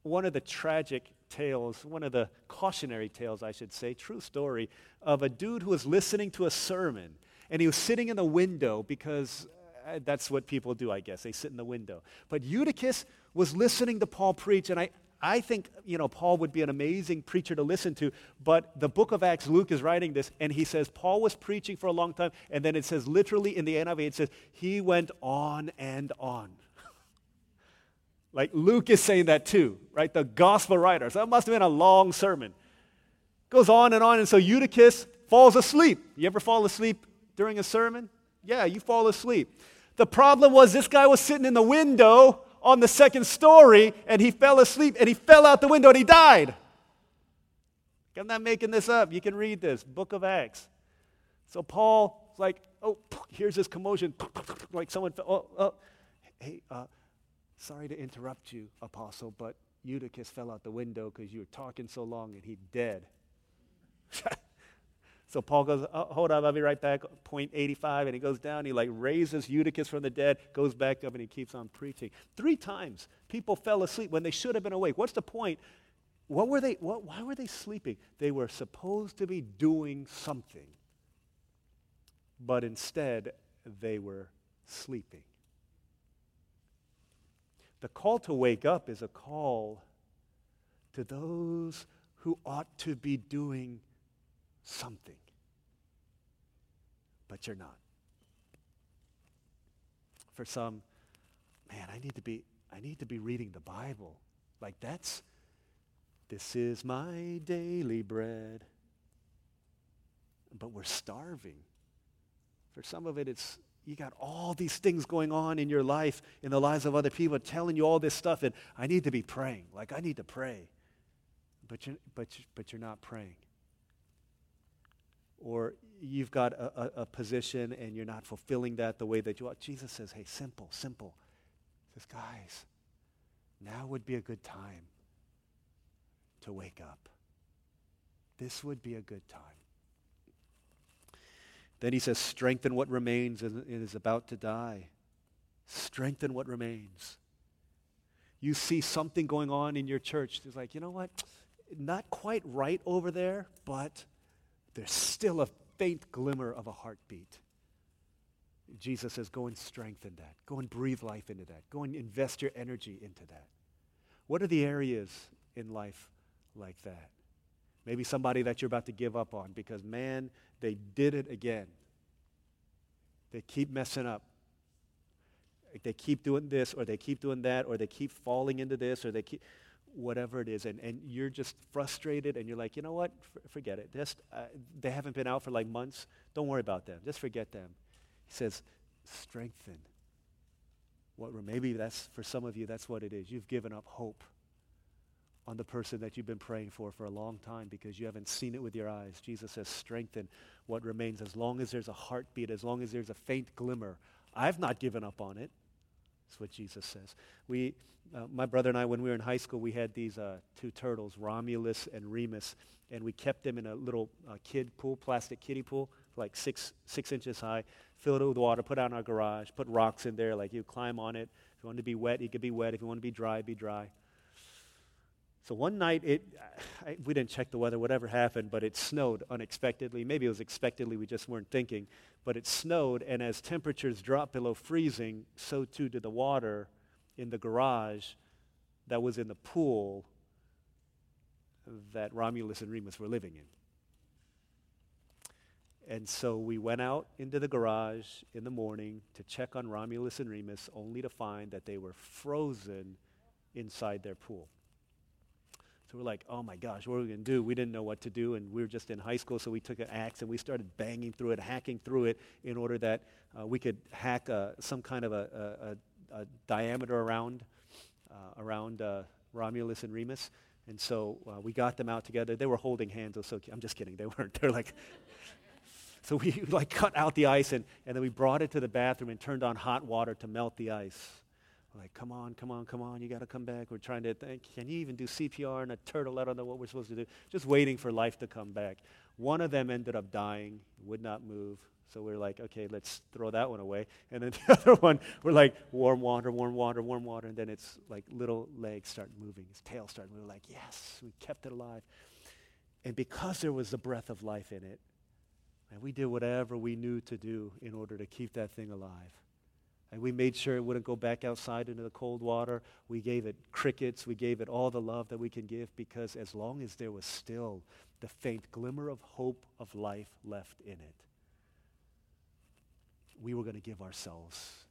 one of the tragic tales, one of the cautionary tales, I should say, true story, of a dude who was listening to a sermon. And he was sitting in the window because uh, that's what people do, I guess. They sit in the window. But Eutychus was listening to Paul preach, and I, I think, you know, Paul would be an amazing preacher to listen to, but the book of Acts, Luke is writing this, and he says Paul was preaching for a long time, and then it says literally in the NIV, it says, he went on and on. Like Luke is saying that too, right? The gospel writer. So that must have been a long sermon. Goes on and on. And so Eutychus falls asleep. You ever fall asleep during a sermon? Yeah, you fall asleep. The problem was this guy was sitting in the window on the second story and he fell asleep and he fell out the window and he died. I'm not making this up. You can read this, book of Acts. So Paul's like, oh, here's this commotion. Like someone, oh, oh. hey, uh, Sorry to interrupt you, Apostle, but Eutychus fell out the window because you were talking so long and he's dead. so Paul goes, oh, hold on, I'll be right back. Point 85, and he goes down. He like raises Eutychus from the dead, goes back up, and he keeps on preaching. Three times people fell asleep when they should have been awake. What's the point? What were they, what, why were they sleeping? They were supposed to be doing something, but instead they were sleeping. The call to wake up is a call to those who ought to be doing something, but you're not. For some, man, I need to be I need to be reading the Bible. Like that's this is my daily bread. But we're starving. For some of it, it's you got all these things going on in your life, in the lives of other people, telling you all this stuff, and I need to be praying. Like, I need to pray. But you're, but, but you're not praying. Or you've got a, a, a position and you're not fulfilling that the way that you want. Jesus says, hey, simple, simple. He says, guys, now would be a good time to wake up. This would be a good time. Then he says, strengthen what remains and is about to die. Strengthen what remains. You see something going on in your church. It's like, you know what? Not quite right over there, but there's still a faint glimmer of a heartbeat. Jesus says, go and strengthen that. Go and breathe life into that. Go and invest your energy into that. What are the areas in life like that? Maybe somebody that you're about to give up on because, man, they did it again. They keep messing up. They keep doing this, or they keep doing that, or they keep falling into this, or they keep whatever it is. And, and you're just frustrated, and you're like, you know what? F- forget it. Just, uh, they haven't been out for like months. Don't worry about them. Just forget them. He says, strengthen. What, maybe that's, for some of you, that's what it is. You've given up hope on the person that you've been praying for for a long time because you haven't seen it with your eyes. Jesus says, strengthen what remains as long as there's a heartbeat, as long as there's a faint glimmer. I've not given up on it. That's what Jesus says. We, uh, my brother and I, when we were in high school, we had these uh, two turtles, Romulus and Remus, and we kept them in a little uh, kid pool, plastic kiddie pool, like six, six inches high, filled it with water, put it out in our garage, put rocks in there, like you climb on it. If you want to be wet, it could be wet. If you want to be dry, be dry. So one night, it, I, we didn't check the weather, whatever happened, but it snowed unexpectedly. Maybe it was expectedly, we just weren't thinking. But it snowed, and as temperatures dropped below freezing, so too did the water in the garage that was in the pool that Romulus and Remus were living in. And so we went out into the garage in the morning to check on Romulus and Remus, only to find that they were frozen inside their pool. So we're like, oh my gosh, what are we going to do? We didn't know what to do, and we were just in high school, so we took an axe and we started banging through it, hacking through it, in order that uh, we could hack uh, some kind of a, a, a diameter around, uh, around uh, Romulus and Remus. And so uh, we got them out together. They were holding hands. So I'm just kidding. They weren't. They're like. so we like cut out the ice and, and then we brought it to the bathroom and turned on hot water to melt the ice. Like, come on, come on, come on, you got to come back. We're trying to think, can you even do CPR and a turtle? I don't know what we're supposed to do. Just waiting for life to come back. One of them ended up dying, would not move. So we're like, okay, let's throw that one away. And then the other one, we're like, warm water, warm water, warm water. And then it's like little legs start moving, his tail started moving. We're like, yes, we kept it alive. And because there was the breath of life in it, and we did whatever we knew to do in order to keep that thing alive. And we made sure it wouldn't go back outside into the cold water. We gave it crickets. We gave it all the love that we can give because as long as there was still the faint glimmer of hope of life left in it, we were going to give ourselves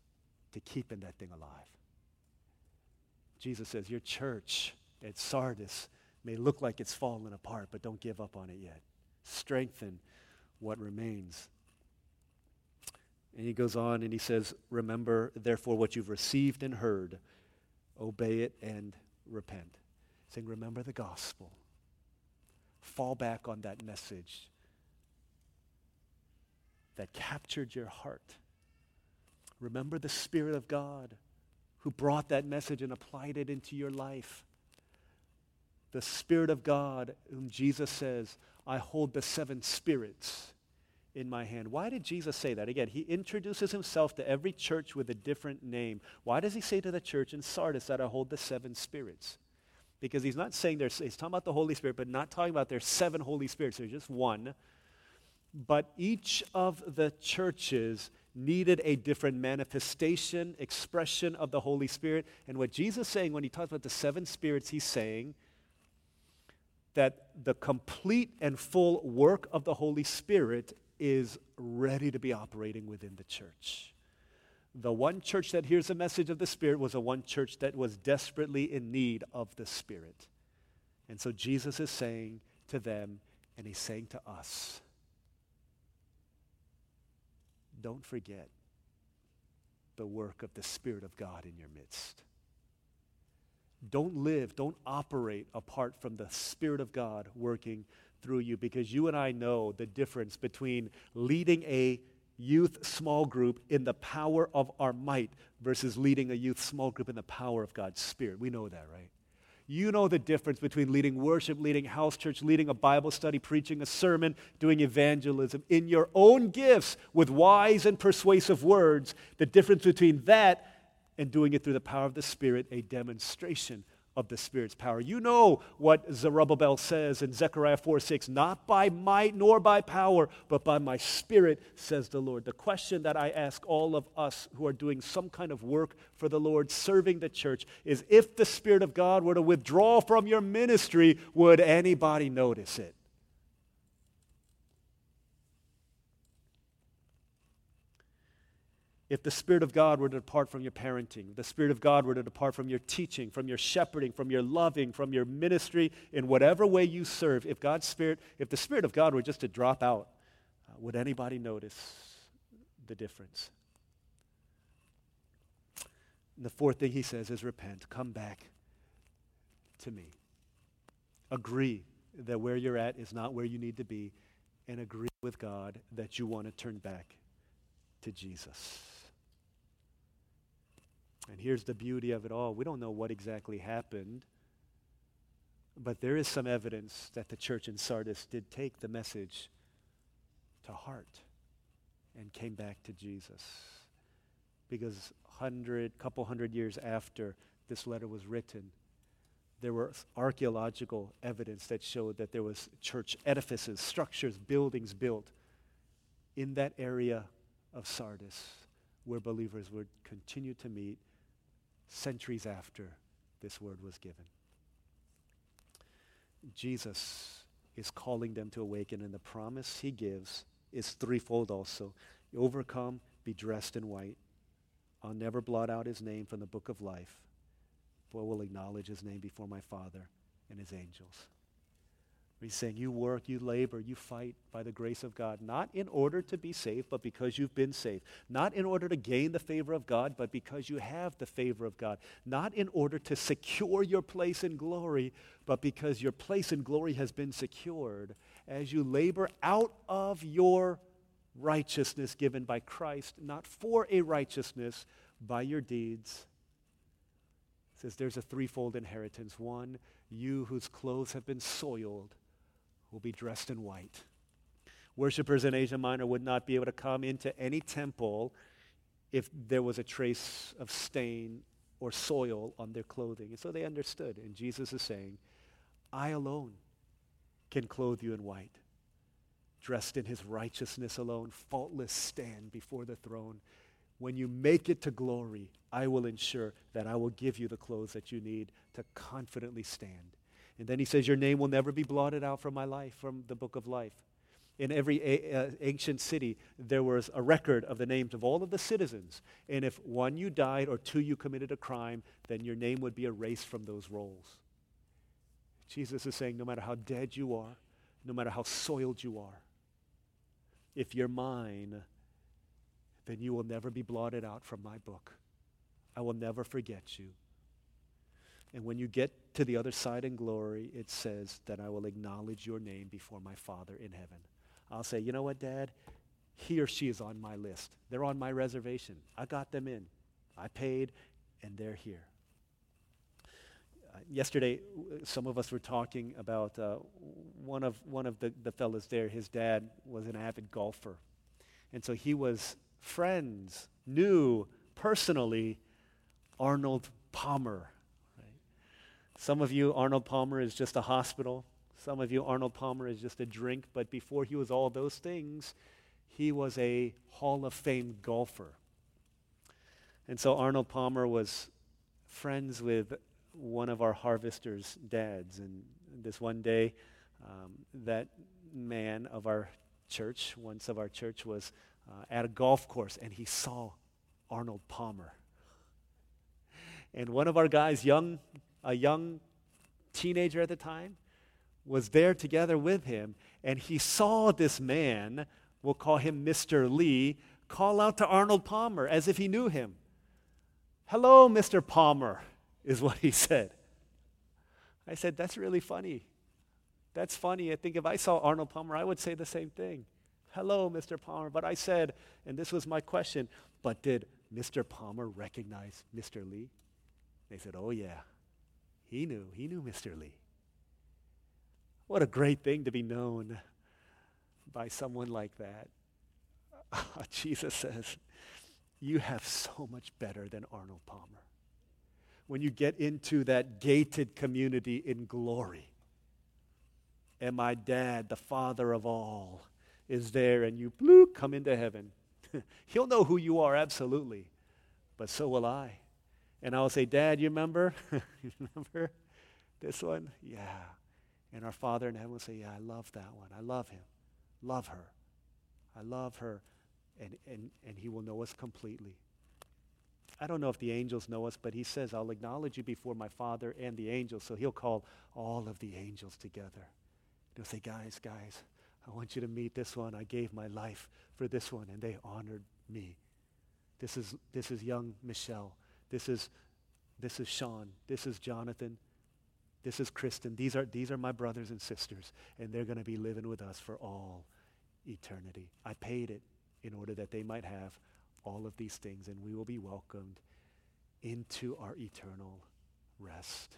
to keeping that thing alive. Jesus says, Your church at Sardis may look like it's fallen apart, but don't give up on it yet. Strengthen what remains. And he goes on and he says, Remember, therefore, what you've received and heard, obey it and repent. Saying, Remember the gospel. Fall back on that message that captured your heart. Remember the Spirit of God who brought that message and applied it into your life. The Spirit of God, whom Jesus says, I hold the seven spirits in my hand. Why did Jesus say that? Again, he introduces himself to every church with a different name. Why does he say to the church in Sardis that I hold the seven spirits? Because he's not saying there's, he's talking about the Holy Spirit, but not talking about there's seven Holy Spirits. There's just one. But each of the churches needed a different manifestation, expression of the Holy Spirit. And what Jesus is saying when he talks about the seven spirits, he's saying that the complete and full work of the Holy Spirit is ready to be operating within the church. The one church that hears the message of the Spirit was a one church that was desperately in need of the Spirit. And so Jesus is saying to them, and he's saying to us, don't forget the work of the Spirit of God in your midst. Don't live, don't operate apart from the Spirit of God working through you because you and I know the difference between leading a youth small group in the power of our might versus leading a youth small group in the power of God's Spirit. We know that, right? You know the difference between leading worship, leading house church, leading a Bible study, preaching a sermon, doing evangelism in your own gifts with wise and persuasive words. The difference between that and doing it through the power of the Spirit, a demonstration of the Spirit's power. You know what Zerubbabel says in Zechariah 4 6, not by might nor by power, but by my Spirit, says the Lord. The question that I ask all of us who are doing some kind of work for the Lord, serving the church, is if the Spirit of God were to withdraw from your ministry, would anybody notice it? If the Spirit of God were to depart from your parenting, the Spirit of God were to depart from your teaching, from your shepherding, from your loving, from your ministry, in whatever way you serve, if God's Spirit, if the Spirit of God were just to drop out, uh, would anybody notice the difference? And the fourth thing he says is repent. Come back to me. Agree that where you're at is not where you need to be, and agree with God that you want to turn back to Jesus. And here's the beauty of it all we don't know what exactly happened, but there is some evidence that the church in Sardis did take the message to heart and came back to Jesus. Because hundred, couple hundred years after this letter was written, there were archaeological evidence that showed that there was church edifices, structures, buildings built in that area of Sardis where believers would continue to meet centuries after this word was given. Jesus is calling them to awaken, and the promise he gives is threefold also. Overcome, be dressed in white. I'll never blot out his name from the book of life, but will acknowledge his name before my Father and his angels. He's saying you work, you labor, you fight by the grace of God, not in order to be saved, but because you've been saved. Not in order to gain the favor of God, but because you have the favor of God. Not in order to secure your place in glory, but because your place in glory has been secured as you labor out of your righteousness given by Christ, not for a righteousness by your deeds. Says there's a threefold inheritance. One, you whose clothes have been soiled will be dressed in white. Worshippers in Asia Minor would not be able to come into any temple if there was a trace of stain or soil on their clothing. And so they understood. And Jesus is saying, I alone can clothe you in white. Dressed in his righteousness alone, faultless stand before the throne. When you make it to glory, I will ensure that I will give you the clothes that you need to confidently stand and then he says, Your name will never be blotted out from my life, from the book of life. In every a- uh, ancient city, there was a record of the names of all of the citizens. And if one, you died, or two, you committed a crime, then your name would be erased from those rolls. Jesus is saying, no matter how dead you are, no matter how soiled you are, if you're mine, then you will never be blotted out from my book. I will never forget you. And when you get to the other side in glory, it says that I will acknowledge your name before my Father in heaven. I'll say, you know what, Dad? He or she is on my list. They're on my reservation. I got them in. I paid, and they're here. Uh, yesterday, some of us were talking about uh, one of, one of the, the fellows there. His dad was an avid golfer. And so he was friends, knew personally Arnold Palmer some of you, Arnold Palmer is just a hospital. Some of you, Arnold Palmer is just a drink. But before he was all those things, he was a Hall of Fame golfer. And so Arnold Palmer was friends with one of our harvesters' dads. And this one day, um, that man of our church, once of our church, was uh, at a golf course and he saw Arnold Palmer. And one of our guys, young a young teenager at the time, was there together with him, and he saw this man, we'll call him Mr. Lee, call out to Arnold Palmer as if he knew him. Hello, Mr. Palmer, is what he said. I said, That's really funny. That's funny. I think if I saw Arnold Palmer, I would say the same thing. Hello, Mr. Palmer. But I said, and this was my question, but did Mr. Palmer recognize Mr. Lee? They said, Oh, yeah. He knew. He knew Mr. Lee. What a great thing to be known by someone like that. Jesus says, You have so much better than Arnold Palmer. When you get into that gated community in glory, and my dad, the father of all, is there, and you bloop, come into heaven. He'll know who you are, absolutely, but so will I. And I'll say, Dad, you remember? you remember this one? Yeah. And our Father in heaven will say, Yeah, I love that one. I love him. Love her. I love her. And, and, and he will know us completely. I don't know if the angels know us, but he says, I'll acknowledge you before my Father and the angels. So he'll call all of the angels together. He'll say, Guys, guys, I want you to meet this one. I gave my life for this one, and they honored me. This is, this is young Michelle. This is, this is Sean. This is Jonathan. This is Kristen. These are, these are my brothers and sisters, and they're going to be living with us for all eternity. I paid it in order that they might have all of these things, and we will be welcomed into our eternal rest.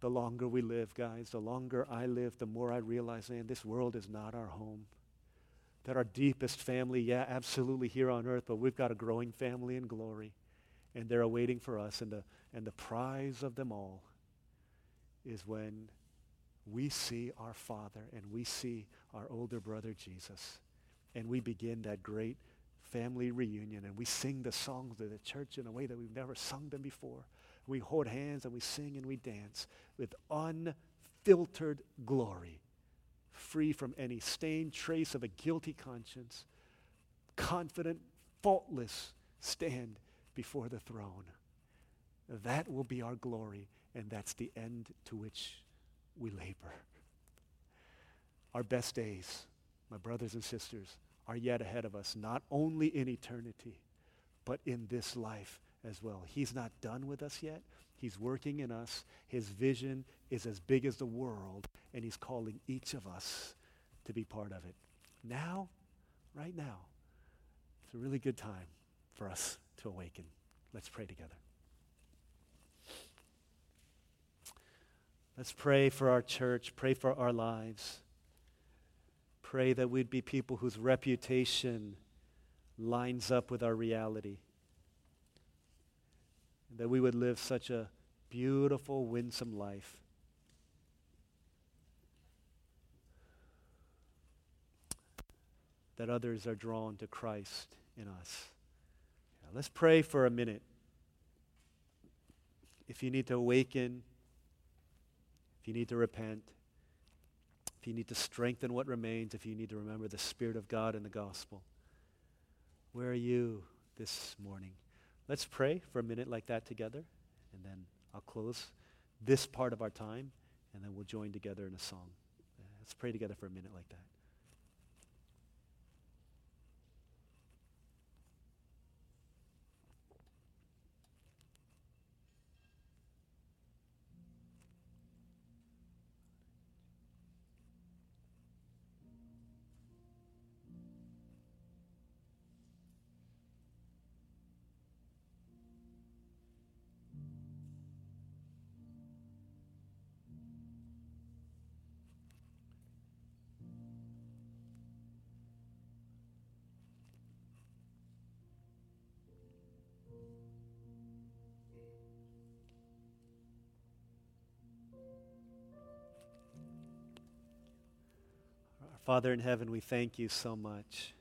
The longer we live, guys, the longer I live, the more I realize, man, this world is not our home that our deepest family, yeah, absolutely here on earth, but we've got a growing family in glory. And they're awaiting for us. And the, and the prize of them all is when we see our Father and we see our older brother Jesus. And we begin that great family reunion and we sing the songs of the church in a way that we've never sung them before. We hold hands and we sing and we dance with unfiltered glory free from any stain, trace of a guilty conscience, confident, faultless, stand before the throne. That will be our glory, and that's the end to which we labor. Our best days, my brothers and sisters, are yet ahead of us, not only in eternity, but in this life as well. He's not done with us yet. He's working in us. His vision is as big as the world, and he's calling each of us to be part of it. Now, right now, it's a really good time for us to awaken. Let's pray together. Let's pray for our church, pray for our lives. Pray that we'd be people whose reputation lines up with our reality. That we would live such a beautiful, winsome life. That others are drawn to Christ in us. Yeah, let's pray for a minute. If you need to awaken, if you need to repent, if you need to strengthen what remains, if you need to remember the Spirit of God and the gospel, where are you this morning? Let's pray for a minute like that together, and then I'll close this part of our time, and then we'll join together in a song. Let's pray together for a minute like that. Father in heaven, we thank you so much.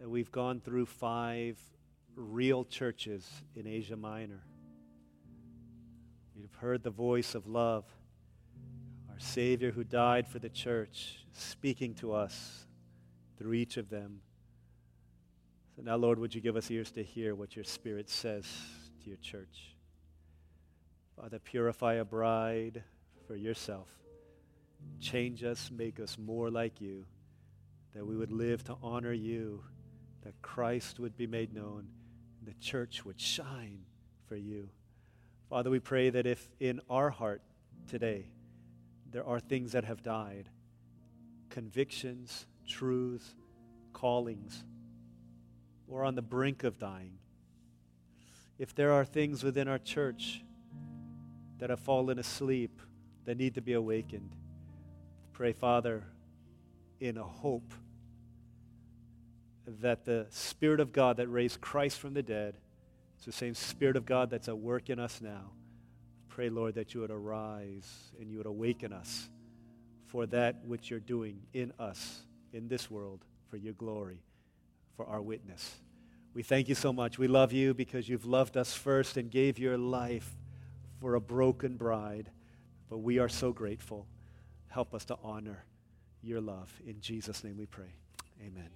We've gone through five real churches in Asia Minor. We've heard the voice of love, our Savior who died for the church, speaking to us through each of them. So now, Lord, would you give us ears to hear what your Spirit says to your church? Father, purify a bride for yourself. Change us, make us more like you, that we would live to honor you, that Christ would be made known, and the church would shine for you. Father, we pray that if in our heart today there are things that have died, convictions, truths, callings, or on the brink of dying, if there are things within our church that have fallen asleep that need to be awakened, Pray, Father, in a hope that the Spirit of God that raised Christ from the dead, it's the same Spirit of God that's at work in us now. Pray, Lord, that you would arise and you would awaken us for that which you're doing in us, in this world, for your glory, for our witness. We thank you so much. We love you because you've loved us first and gave your life for a broken bride. But we are so grateful. Help us to honor your love. In Jesus' name we pray. Amen.